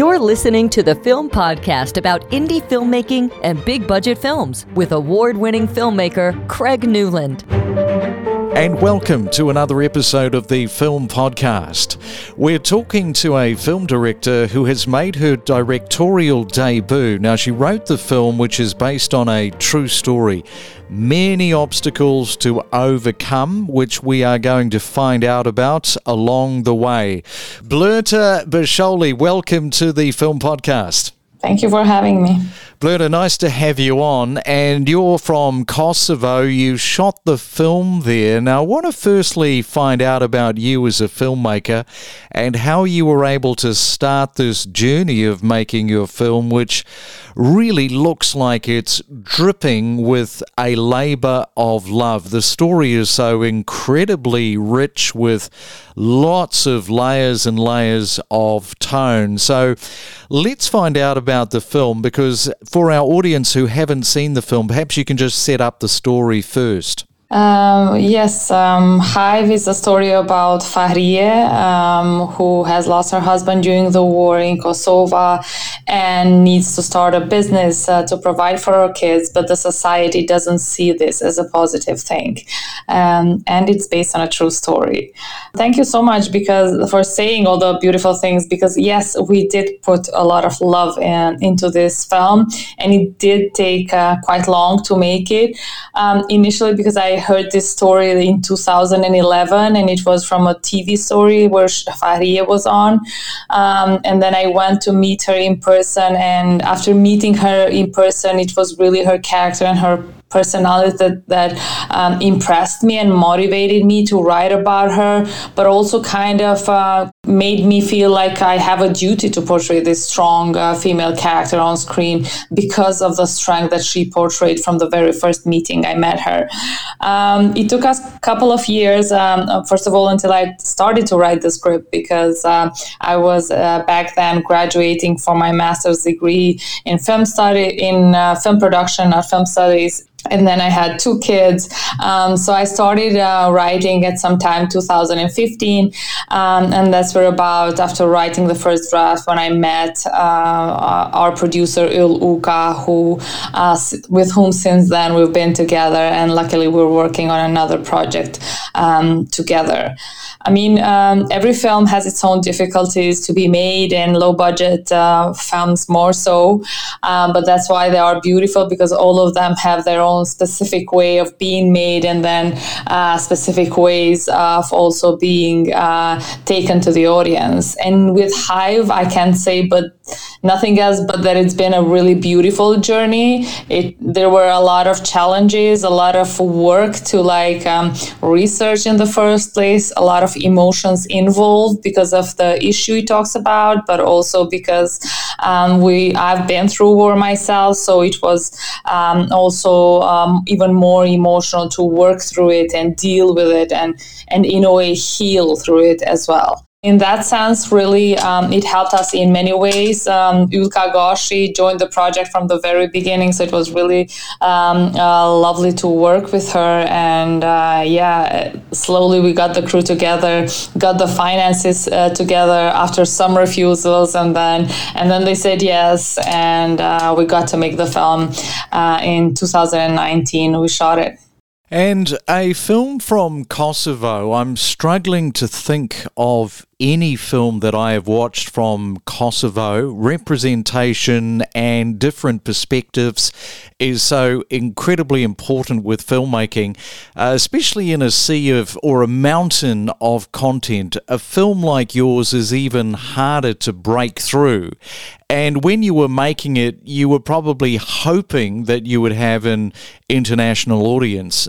You're listening to the Film Podcast about indie filmmaking and big budget films with award winning filmmaker Craig Newland. And welcome to another episode of the Film Podcast. We're talking to a film director who has made her directorial debut. Now, she wrote the film, which is based on a true story. Many obstacles to overcome, which we are going to find out about along the way. Blerta Basholli, welcome to the Film Podcast. Thank you for having me. Blerta, nice to have you on. And you're from Kosovo. You shot the film there. Now, I want to firstly find out about you as a filmmaker and how you were able to start this journey of making your film, which really looks like it's dripping with a labor of love. The story is so incredibly rich with lots of layers and layers of tone. So let's find out about the film because for our audience who haven't seen the film, perhaps you can just set up the story first. Um, yes, um, Hive is a story about Fahriye, um, who has lost her husband during the war in Kosovo and needs to start a business uh, to provide for her kids, but the society doesn't see this as a positive thing. Um, and it's based on a true story. Thank you so much because for saying all the beautiful things, because yes, we did put a lot of love in, into this film, and it did take uh, quite long to make it. Um, initially, because I heard this story in 2011, and it was from a TV story where Fahriye was on. Um, and then I went to meet her in person, and after meeting her in person, it was really her character and her personality that, that um, impressed me and motivated me to write about her, but also kind of uh, made me feel like I have a duty to portray this strong uh, female character on screen because of the strength that she portrayed from the very first meeting I met her. Um, it took us a couple of years, um, uh, first of all, until I started to write the script because uh, I was uh, back then graduating for my master's degree in film study, in uh, film production or film studies and then I had two kids. Um, so I started uh, writing at some time 2015, um, and that's where about after writing the first draft when I met uh, our producer Yll Uka, who uh, with whom since then we've been together, and luckily we're working on another project um, together. I mean, um, every film has its own difficulties to be made, and low budget uh, films more so. Um, but that's why they are beautiful because all of them have their own specific way of being made, and then uh, specific ways of also being uh, taken to the audience. And with Hive, I can't say, but nothing else but that it's been a really beautiful journey. It there were a lot of challenges, a lot of work to like um, research in the first place, a lot of emotions involved because of the issue he talks about, but also because um, we I've been through war myself, so it was um, also um, even more emotional to work through it and deal with it and and in a way heal through it as well in that sense, really, um, it helped us in many ways. Um, Yllka Gashi joined the project from the very beginning, so it was really um, uh, lovely to work with her. And uh, yeah, slowly we got the crew together, got the finances uh, together after some refusals, and then and then they said yes, and uh, we got to make the film uh, in 2019. We shot it. And a film from Kosovo, I'm struggling to think of any film that I have watched from Kosovo, representation and different perspectives is so incredibly important with filmmaking, uh, especially in a sea of or a mountain of content. A film like yours is even harder to break through. And when you were making it, you were probably hoping that you would have an international audience.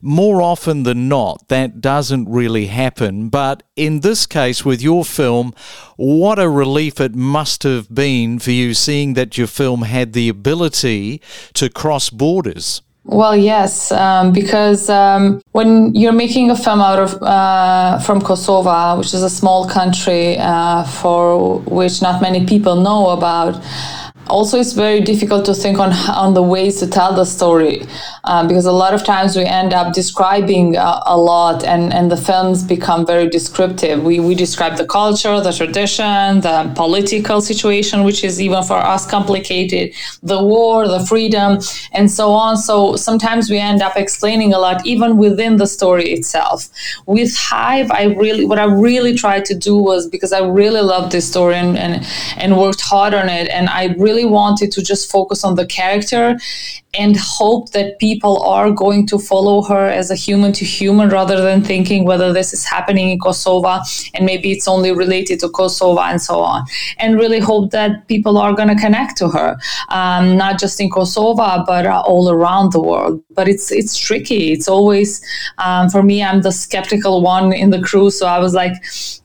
More often than not, that doesn't really happen. But in this case, with your film, what a relief it must have been for you seeing that your film had the ability to cross borders. Well, yes, um, because um, when you're making a film out of uh, from Kosovo, which is a small country uh, for which not many people know about, also it's very difficult to think on on the ways to tell the story uh, because a lot of times we end up describing uh, a lot and and the films become very descriptive. We we describe the culture the tradition the political situation which is even for us complicated the war the freedom and so on. So sometimes we end up explaining a lot even within the story itself. With hive i really what i really tried to do was because i really loved this story and and, and worked hard on it and i really wanted to just focus on the character and hope that people are going to follow her as a human to human rather than thinking whether this is happening in Kosovo and maybe it's only related to Kosovo and so on. And really hope that people are going to connect to her, um, not just in Kosovo, but uh, all around the world. But it's it's tricky. It's always, um, for me, I'm the skeptical one in the crew. So I was like,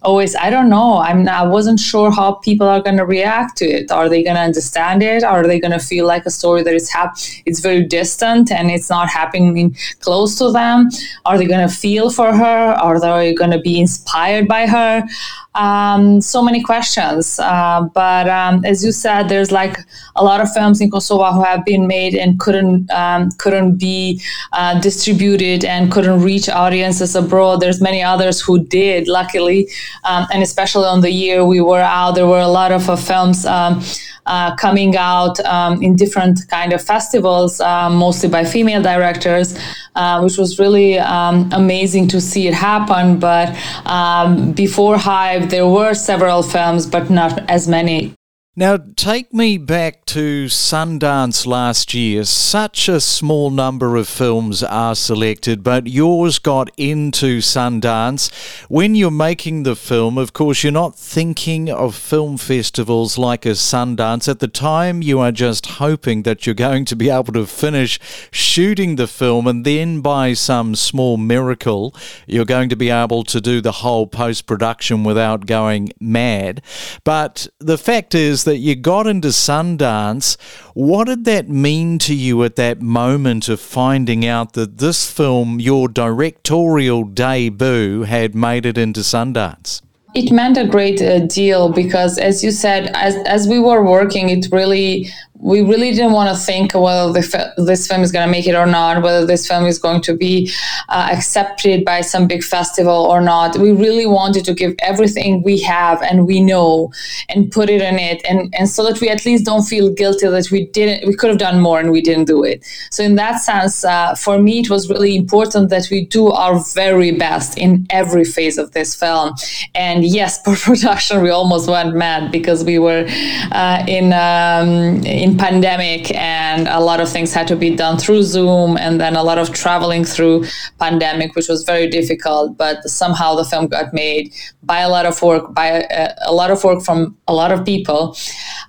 always, I don't know. I'm I wasn't sure how people are going to react to it. Are they going to understand it? Are they going to feel like a story that is hap- it's very distant and it's not happening close to them? Are they going to feel for her? Are they going to be inspired by her? Um, so many questions. Uh, but um, as you said, there's like a lot of films in Kosovo who have been made and couldn't um, couldn't be uh, distributed and couldn't reach audiences abroad. There's many others who did, luckily, um, and especially on the year we were out, there were a lot of uh, films. Um, uh, coming out um, in different kind of festivals, uh, mostly by female directors, uh, which was really um, amazing to see it happen. But um, before Hive, there were several films, but not as many. Now, take me back to Sundance last year. Such a small number of films are selected, but yours got into Sundance. When you're making the film, of course, you're not thinking of film festivals like a Sundance. At the time, you are just hoping that you're going to be able to finish shooting the film, and then by some small miracle, you're going to be able to do the whole post production without going mad. But the fact is, that you got into Sundance. What did that mean to you at that moment of finding out that this film, your directorial debut, had made it into Sundance? It meant a great uh, deal because, as you said, as, as we were working, it really we really didn't want to think whether this film is going to make it or not, whether this film is going to be uh, accepted by some big festival or not. We really wanted to give everything we have and we know and put it in it, and and so that we at least don't feel guilty that we didn't, we could have done more and we didn't do it. So in that sense, uh, for me, it was really important that we do our very best in every phase of this film. And yes, for production, we almost went mad because we were uh, in um, in pandemic and a lot of things had to be done through zoom and then a lot of traveling through pandemic which was very difficult but somehow the film got made by a lot of work by a, a lot of work from a lot of people.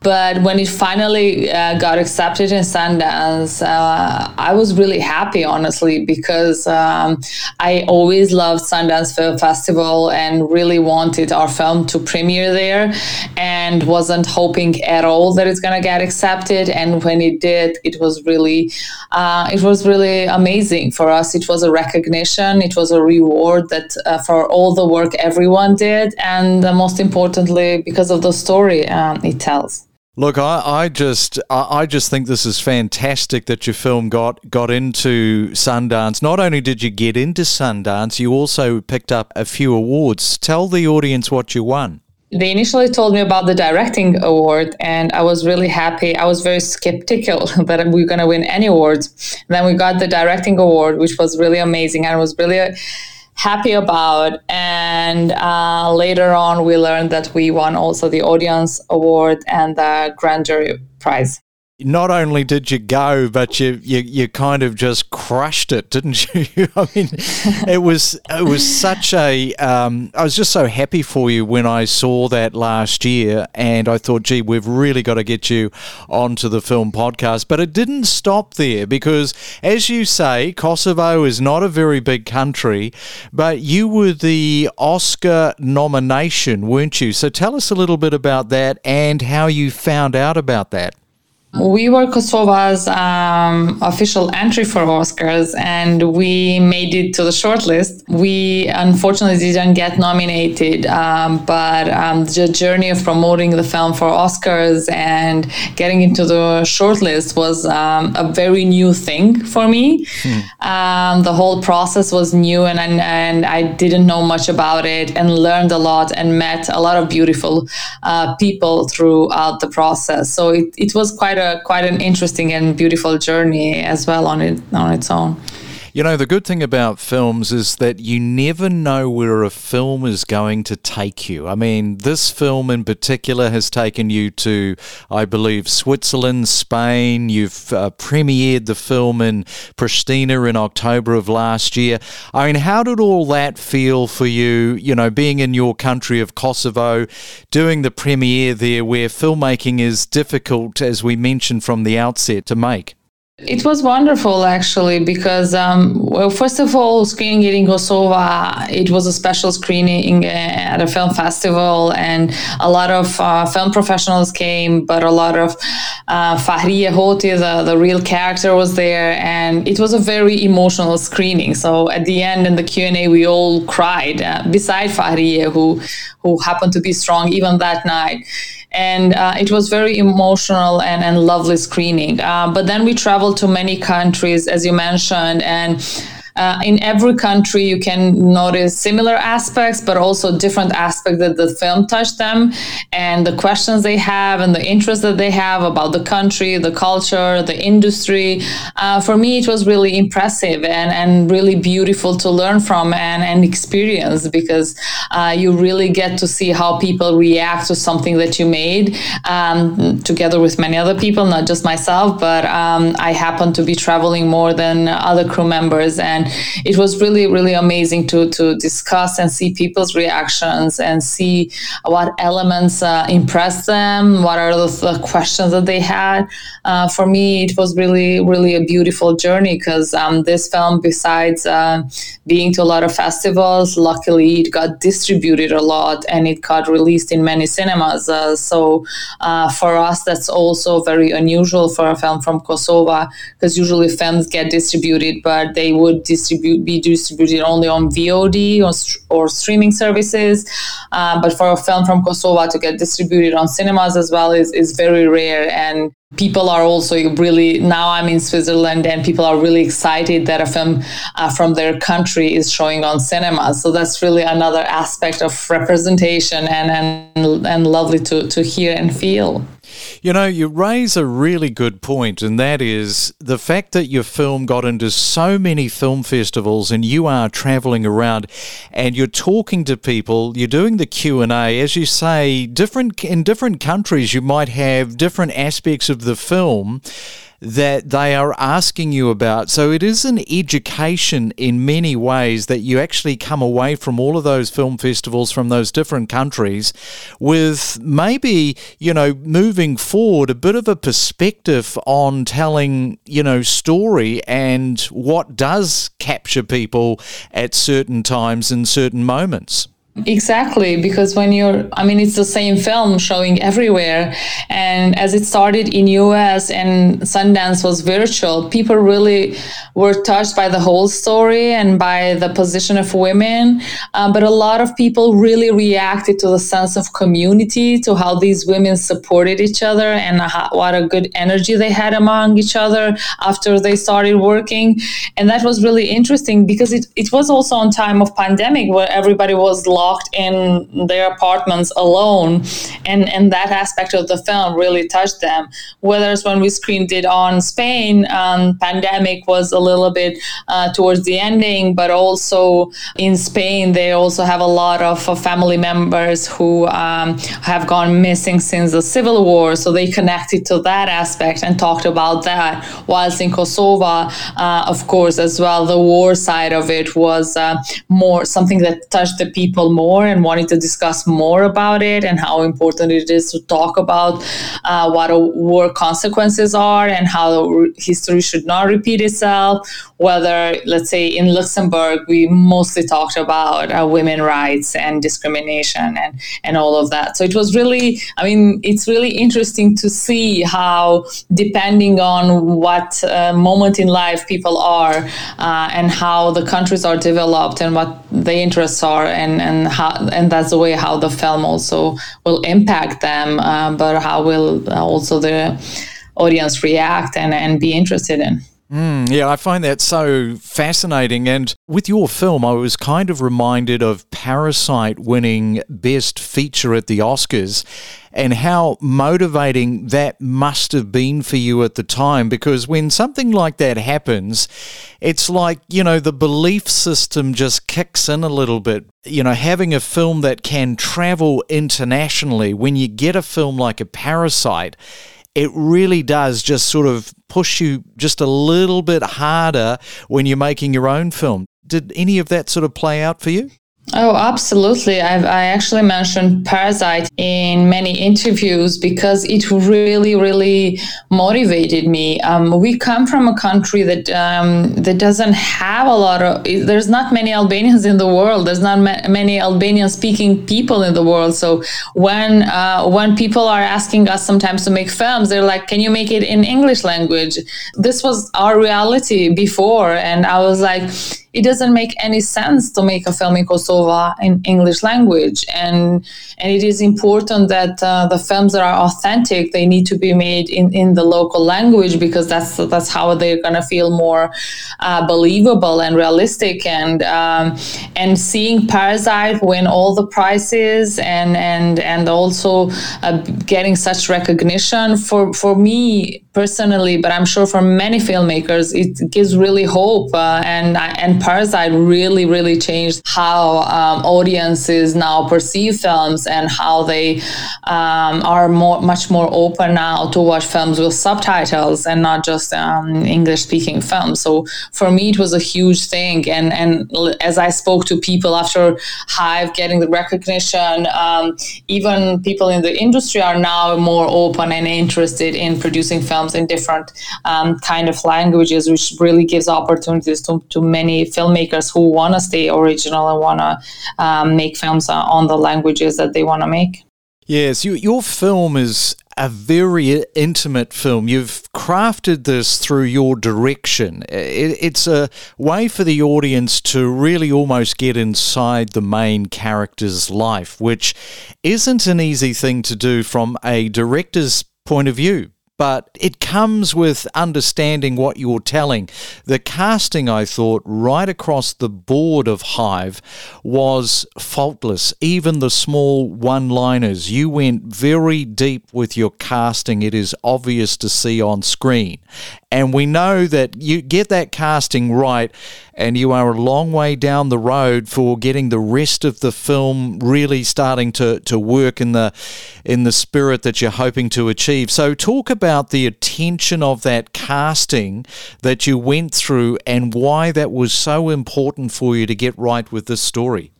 But when it finally uh, got accepted in sundance uh, i was really happy honestly because um, i always loved sundance film festival and really wanted our film to premiere there and wasn't hoping at all that it's going to get accepted and when it did it was really uh, it was really amazing for us it was a recognition it was a reward that uh, for all the work everyone did and uh, most importantly because of the story um, it tells Look, I, I just I just think this is fantastic that your film got got into Sundance. Not only did you get into Sundance, you also picked up a few awards. Tell the audience what you won they initially told me about the directing award and i was really happy. I was very skeptical that we are going to win any awards. Then we got the directing award which was really amazing and i was really happy about. And uh, later on we learned that we won also the audience award and the grand jury prize not only did you go, but you, you you kind of just crushed it, didn't you? I mean, it was it was such a. Um, I was just so happy for you when I saw that last year, and I thought, gee, we've really got to get you onto the film podcast. But it didn't stop there because, as you say, Kosovo is not a very big country, but you were the Oscar nomination, weren't you? So tell us a little bit about that and how you found out about that. We were Kosova's um, official entry for Oscars, and we made it to the shortlist. We unfortunately didn't get nominated, um, but um, the journey of promoting the film for Oscars and getting into the shortlist was um, a very new thing for me. Hmm. the whole process was new, and, and and I didn't know much about it, and learned a lot, and met a lot of beautiful uh, people throughout the process. So it, it was quite a quite an interesting and beautiful journey as well on it on its own. You know, the good thing about films is that you never know where a film is going to take you. I mean, this film in particular has taken you to, I believe, Switzerland, Spain. You've uh, premiered the film in Pristina in October of last year. I mean, how did all that feel for you, you know, being in your country of Kosovo, doing the premiere there where filmmaking is difficult, as we mentioned from the outset, to make? It was wonderful actually because um, well first of all screening it in Kosovo it was a special screening uh, at a film festival and a lot of uh, film professionals came but a lot of uh, Fahriye Hoti the, the real character was there and it was a very emotional screening. So at the end in the Q&A we all cried uh, beside Fahriye who who happened to be strong even that night and uh, it was very emotional and, and lovely screening. Uh, but then we traveled to many countries, as you mentioned, and uh, in every country, you can notice similar aspects, but also different aspects that the film touched them, and the questions they have, and the interest that they have about the country, the culture, the industry. Uh, for me, it was really impressive and, and really beautiful to learn from and, and experience because uh, you really get to see how people react to something that you made um, together with many other people, not just myself, but um, I happen to be traveling more than other crew members and it was really really amazing to to discuss and see people's reactions and see what elements uh, impressed them what are the, the questions that they had. Uh, for me it was really really a beautiful journey because um, this film besides uh, being to a lot of festivals luckily it got distributed a lot and it got released in many cinemas. Uh, so uh, for us that's also very unusual for a film from kosovo because usually films get distributed but they would distribute be distributed only on VOD or, or streaming services. Uh, but for a film from Kosovo to get distributed on cinemas as well is, is very rare. And people are also really now i'm in switzerland and people are really excited that a film uh, from their country is showing on cinemas so that's really another aspect of representation and and, and lovely to, to hear and feel you know, you raise a really good point, and that is the fact that your film got into so many film festivals, and you are traveling around, and you're talking to people. You're doing the Q and A, as you say. Different in different countries, you might have different aspects of the film that they are asking you about. So it is an education in many ways that you actually come away from all of those film festivals from those different countries with maybe, you know, moving forward a bit of a perspective on telling, you know, story and what does capture people at certain times and certain moments. Exactly, because when you're, I mean, it's the same film showing everywhere. And as it started in US and Sundance was virtual, people really were touched by the whole story and by the position of women. Um, but a lot of people really reacted to the sense of community, to how these women supported each other and how, what a good energy they had among each other after they started working. And that was really interesting because it, it was also on time of pandemic where everybody was lost locked in their apartments alone. And, and that aspect of the film really touched them. Whereas when we screened it on Spain, um, pandemic was a little bit uh, towards the ending, but also in Spain, they also have a lot of uh, family members who um, have gone missing since the civil war. So they connected to that aspect and talked about that. Whilst in Kosovo, uh, of course, as well, the war side of it was uh, more something that touched the people more and wanting to discuss more about it and how important it is to talk about uh, what war consequences are and how history should not repeat itself. Whether, let's say, in Luxembourg, we mostly talked about uh, women rights and discrimination and, and all of that. So it was really, I mean, it's really interesting to see how, depending on what uh, moment in life people are uh, and how the countries are developed and what the interests are, and, and, how, and that's the way how the film also will impact them, uh, but how will also the audience react and, and be interested in. Mm, yeah, I find that so fascinating. And with your film, I was kind of reminded of Parasite winning Best Feature at the Oscars and how motivating that must have been for you at the time. Because when something like that happens, it's like, you know, the belief system just kicks in a little bit. You know, having a film that can travel internationally, when you get a film like a Parasite, it really does just sort of push you just a little bit harder when you're making your own film. Did any of that sort of play out for you? Oh, absolutely. I've, I actually mentioned Parasite in many interviews because it really, really motivated me. Um, we come from a country that um, that doesn't have a lot of. There's not many Albanians in the world. There's not ma- many Albanian speaking people in the world. So when uh, when people are asking us sometimes to make films, they're like, "Can you make it in English language?" This was our reality before, and I was like it doesn't make any sense to make a film in Kosovo in English language. And and it is important that uh, the films that are authentic they need to be made in, in the local language because that's that's how they're gonna feel more uh, believable and realistic. And um, and seeing Parasite win all the prizes and and and also uh, getting such recognition for for me personally, but I'm sure for many filmmakers, it gives really hope. Uh, and and Parasite really, really changed how um, audiences now perceive films and how they um, are more, much more open now to watch films with subtitles and not just um, English-speaking films. So for me, it was a huge thing. And and as I spoke to people after Hive getting the recognition, um, even people in the industry are now more open and interested in producing films films in different um, kind of languages, which really gives opportunities to, to many filmmakers who want to stay original and want to um, make films on the languages that they want to make. Yes, you, your film is a very intimate film. You've crafted this through your direction. It, it's a way for the audience to really almost get inside the main character's life, which isn't an easy thing to do from a director's point of view but it comes with understanding what you're telling. The casting, I thought, right across the board of Hive was faultless. Even the small one liners, you went very deep with your casting. It is obvious to see on screen. And we know that you get that casting right, and you are a long way down the road for getting the rest of the film really starting to, to work in the in the spirit that you're hoping to achieve. So talk about the attention of that casting that you went through and why that was so important for you to get right with this story.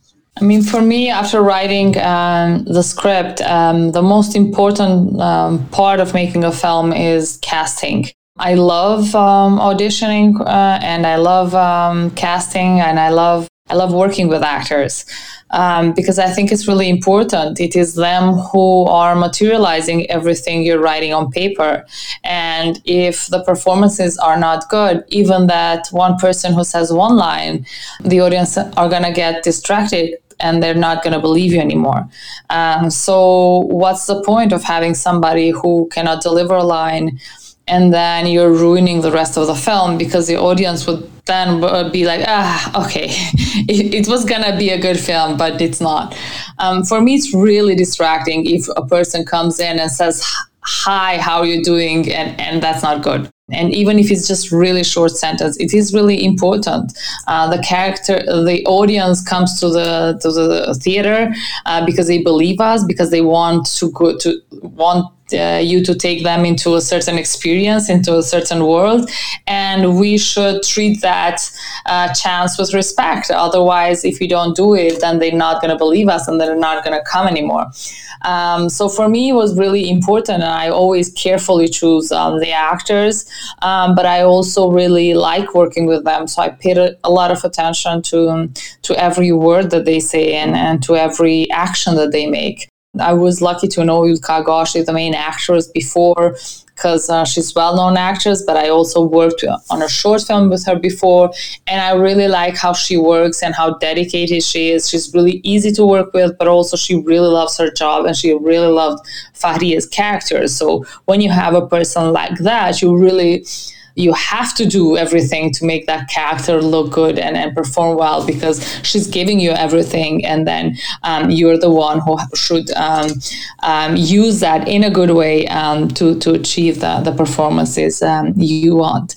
I mean, for me, after writing um, the script, um, the most important um, part of making a film is casting. I love um, auditioning uh, and I love um, casting and I love I love working with actors um, because I think it's really important. It is them who are materializing everything you're writing on paper, and if the performances are not good, even that one person who says one line, the audience are gonna get distracted and they're not going to believe you anymore. Um, so, what's the point of having somebody who cannot deliver a line and then you're ruining the rest of the film because the audience would then be like ah okay it, it was gonna be a good film but it's not. Um, for me it's really distracting if a person comes in and says hi how are you doing? and, and that's not good and even if it's just really short sentence it is really important uh, the character the audience comes to the to the theater uh, because they believe us because they want to go to want uh, you to take them into a certain experience, into a certain world, and we should treat that uh, chance with respect. Otherwise, if we don't do it, then they're not going to believe us, and they're not going to come anymore. Um, so for me, it was really important, and I always carefully choose um, the actors. Um, but I also really like working with them, so I paid a, a lot of attention to to every word that they say and, and to every action that they make. I was lucky to know Yllka Gashi, the main actress, before because uh, she's well-known actress but i also worked on a short film with her before and i really like how she works and how dedicated she is. She's really easy to work with but also she really loves her job and she really loved fahriye's character. So when you have a person like that you really you have to do everything to make that character look good and, and perform well because she's giving you everything and then um, you're the one who should um, um, use that in a good way um, to, to achieve the, the performances um, you want.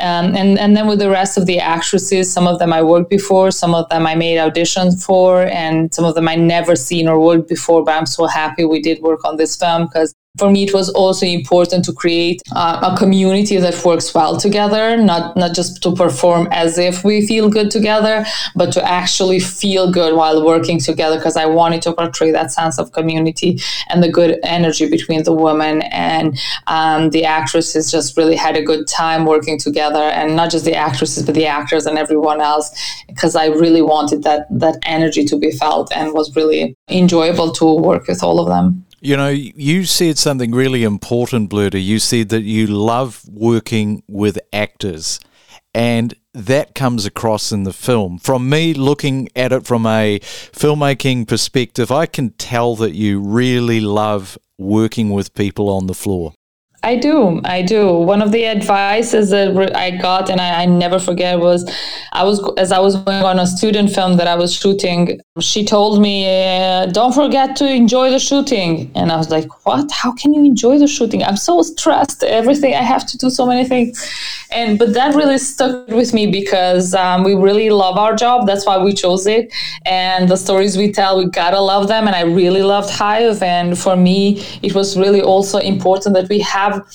Um, and and then with the rest of the actresses, some of them I worked before, some of them I made auditions for, and some of them I never seen or worked before. But I'm so happy we did work on this film because for me it was also important to create uh, a community that works well together not not just to perform as if we feel good together but to actually feel good while working together because i wanted to portray that sense of community and the good energy between the women. And um, the actresses just really had a good time working together and not just the actresses but the actors and everyone else because i really wanted that that energy to be felt and was really enjoyable to work with all of them you know, you said something really important, Blerta. You said that you love working with actors, and that comes across in the film. From me looking at it from a filmmaking perspective, I can tell that you really love working with people on the floor. I do. I do. One of the advices that I got, and I, I, never forget, was I was as I was going on a student film that I was shooting. She told me, uh, "Don't forget to enjoy the shooting." And I was like, "What? How can you enjoy the shooting? I'm so stressed. Everything I have to do so many things." And but that really stuck with me because um, we really love our job. That's why we chose it. And the stories we tell, we gotta love them. And I really loved Hive. And for me, it was really also important that we have have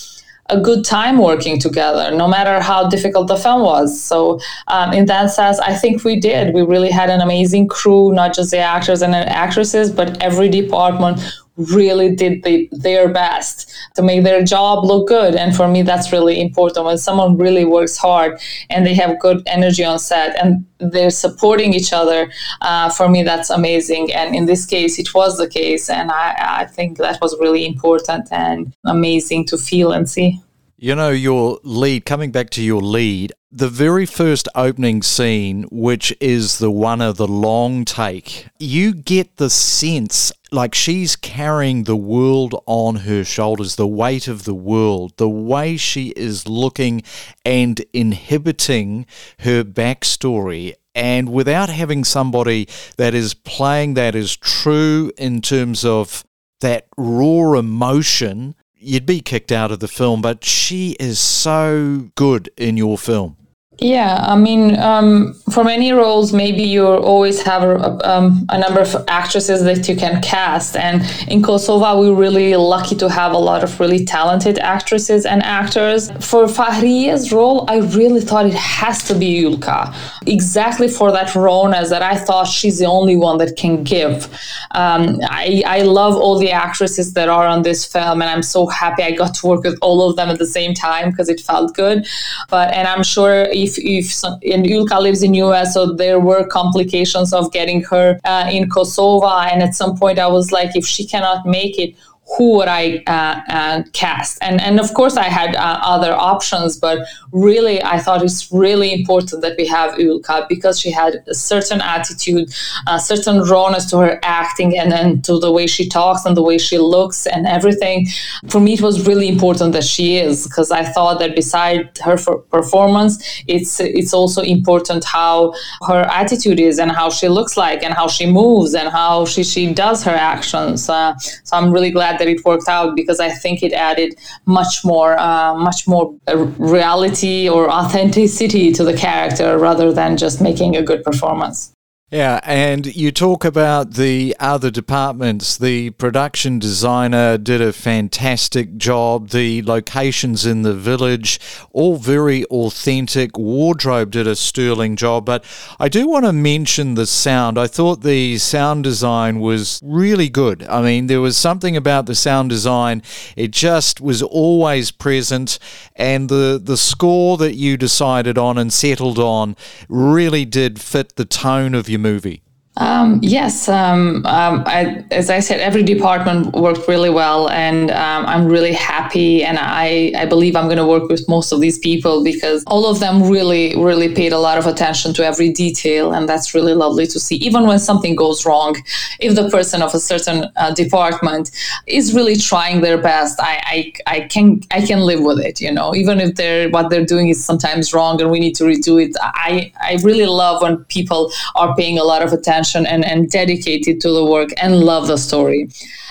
a good time working together, no matter how difficult the film was. So, um, in that sense, I think we did. We really had an amazing crew, not just the actors and actresses, but every department really did the, their best to make their job look good. And for me, that's really important when someone really works hard and they have good energy on set and they're supporting each other. Uh, for me, that's amazing. And in this case, it was the case. And I, I think that was really important and amazing to feel and see. You know, your lead, coming back to your lead, the very first opening scene, which is the one of the long take, you get the sense like she's carrying the world on her shoulders, the weight of the world, the way she is looking and inhibiting her backstory. And without having somebody that is playing that is true in terms of that raw emotion, you'd be kicked out of the film. But she is so good in your film. Yeah, I mean, um, for many roles, maybe you always have a, um, a, number of actresses that you can cast. And in Kosovo, we're really lucky to have a lot of really talented actresses and actors. For Fahriye's role, I really thought it has to be Yllka, exactly for that rawness that I thought she's the only one that can give. Um, I, I love all the actresses that are on this film, and I'm so happy I got to work with all of them at the same time because it felt good. But and I'm sure if if and Yllka lives in US, so there were complications of getting her uh, in Kosovo. And at some point, I was like, if she cannot make it, who would I uh, uh, cast? And and of course I had uh, other options, but really I thought it's really important that we have Yllka because she had a certain attitude, a certain rawness to her acting, and then to the way she talks and the way she looks and everything. For me, it was really important that she is because I thought that beside her performance, it's it's also important how her attitude is and how she looks like and how she moves and how she she does her actions. Uh, so I'm really glad glad that it worked out because I think it added much more, uh, much more reality or authenticity to the character rather than just making a good performance. Yeah, and you talk about the other departments. The production designer did a fantastic job. The locations in the village, all very authentic. Wardrobe did a sterling job. But I do want to mention the sound. I thought the sound design was really good. I mean, there was something about the sound design, it just was always present. And the, the score that you decided on and settled on really did fit the tone of your movie? Um, yes, um, um, I, as I said, every department worked really well, and um, I'm really happy. And I, I believe I'm going to work with most of these people because all of them really, really paid a lot of attention to every detail, and that's really lovely to see. Even when something goes wrong, if the person of a certain uh, department is really trying their best, I, I, I can, I can live with it. You know, even if they're what they're doing is sometimes wrong and we need to redo it. I, I really love when people are paying a lot of attention passion and, and dedicated to the work and love the story.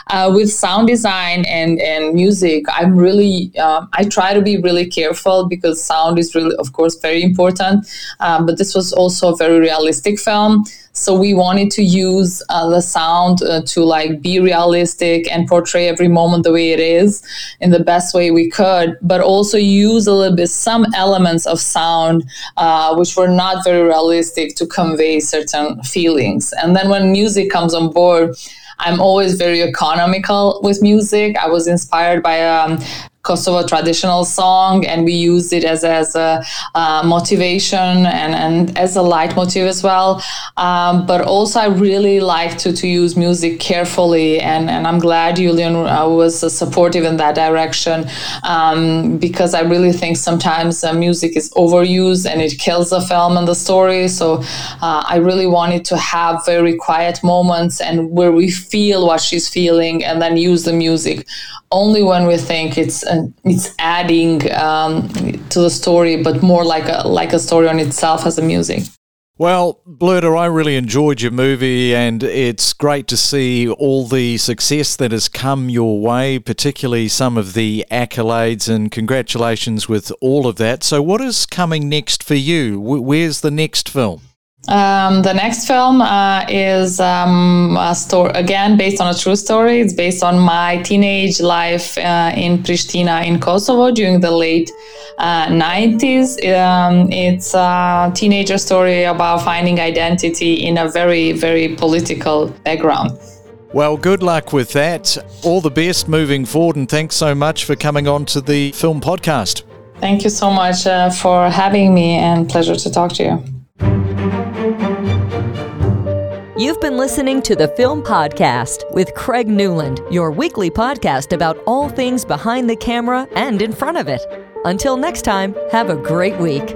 Uh, with sound design and, and music, I'm really, uh, I try to be really careful because sound is really, of course, very important. Um, but this was also a very realistic film. So we wanted to use uh, the sound uh, to like be realistic and portray every moment the way it is in the best way we could, but also use a little bit some elements of sound uh, which were not very realistic to convey certain feelings. And then when music comes on board, I'm always very economical with music. I was inspired by um, Kosovo traditional song, and we used it as, as a uh, motivation and, and as a leitmotiv as well. Um, but also, I really like to, to use music carefully, and, and I'm glad Julian uh, was supportive in that direction um, because I really think sometimes uh, music is overused and it kills the film and the story. So uh, I really wanted to have very quiet moments and where we feel what she's feeling, and then use the music only when we think it's uh, it's adding um, to the story, but more like a like a story on itself as a music. Well, Blerta, I really enjoyed your movie, and it's great to see all the success that has come your way, particularly some of the accolades, and congratulations with all of that. So, what is coming next for you? Where's the next film? Um, the next film uh, is um, a story again based on a true story. It's based on my teenage life uh, in Pristina in Kosovo during the late uh, 90s. Um, it's a teenager story about finding identity in a very, very political background. Well, good luck with that. All the best moving forward, and thanks so much for coming on to the film podcast. Thank you so much uh, for having me, and pleasure to talk to you. You've been listening to the Film Podcast with Craig Newland, your weekly podcast about all things behind the camera and in front of it. Until next time, have a great week.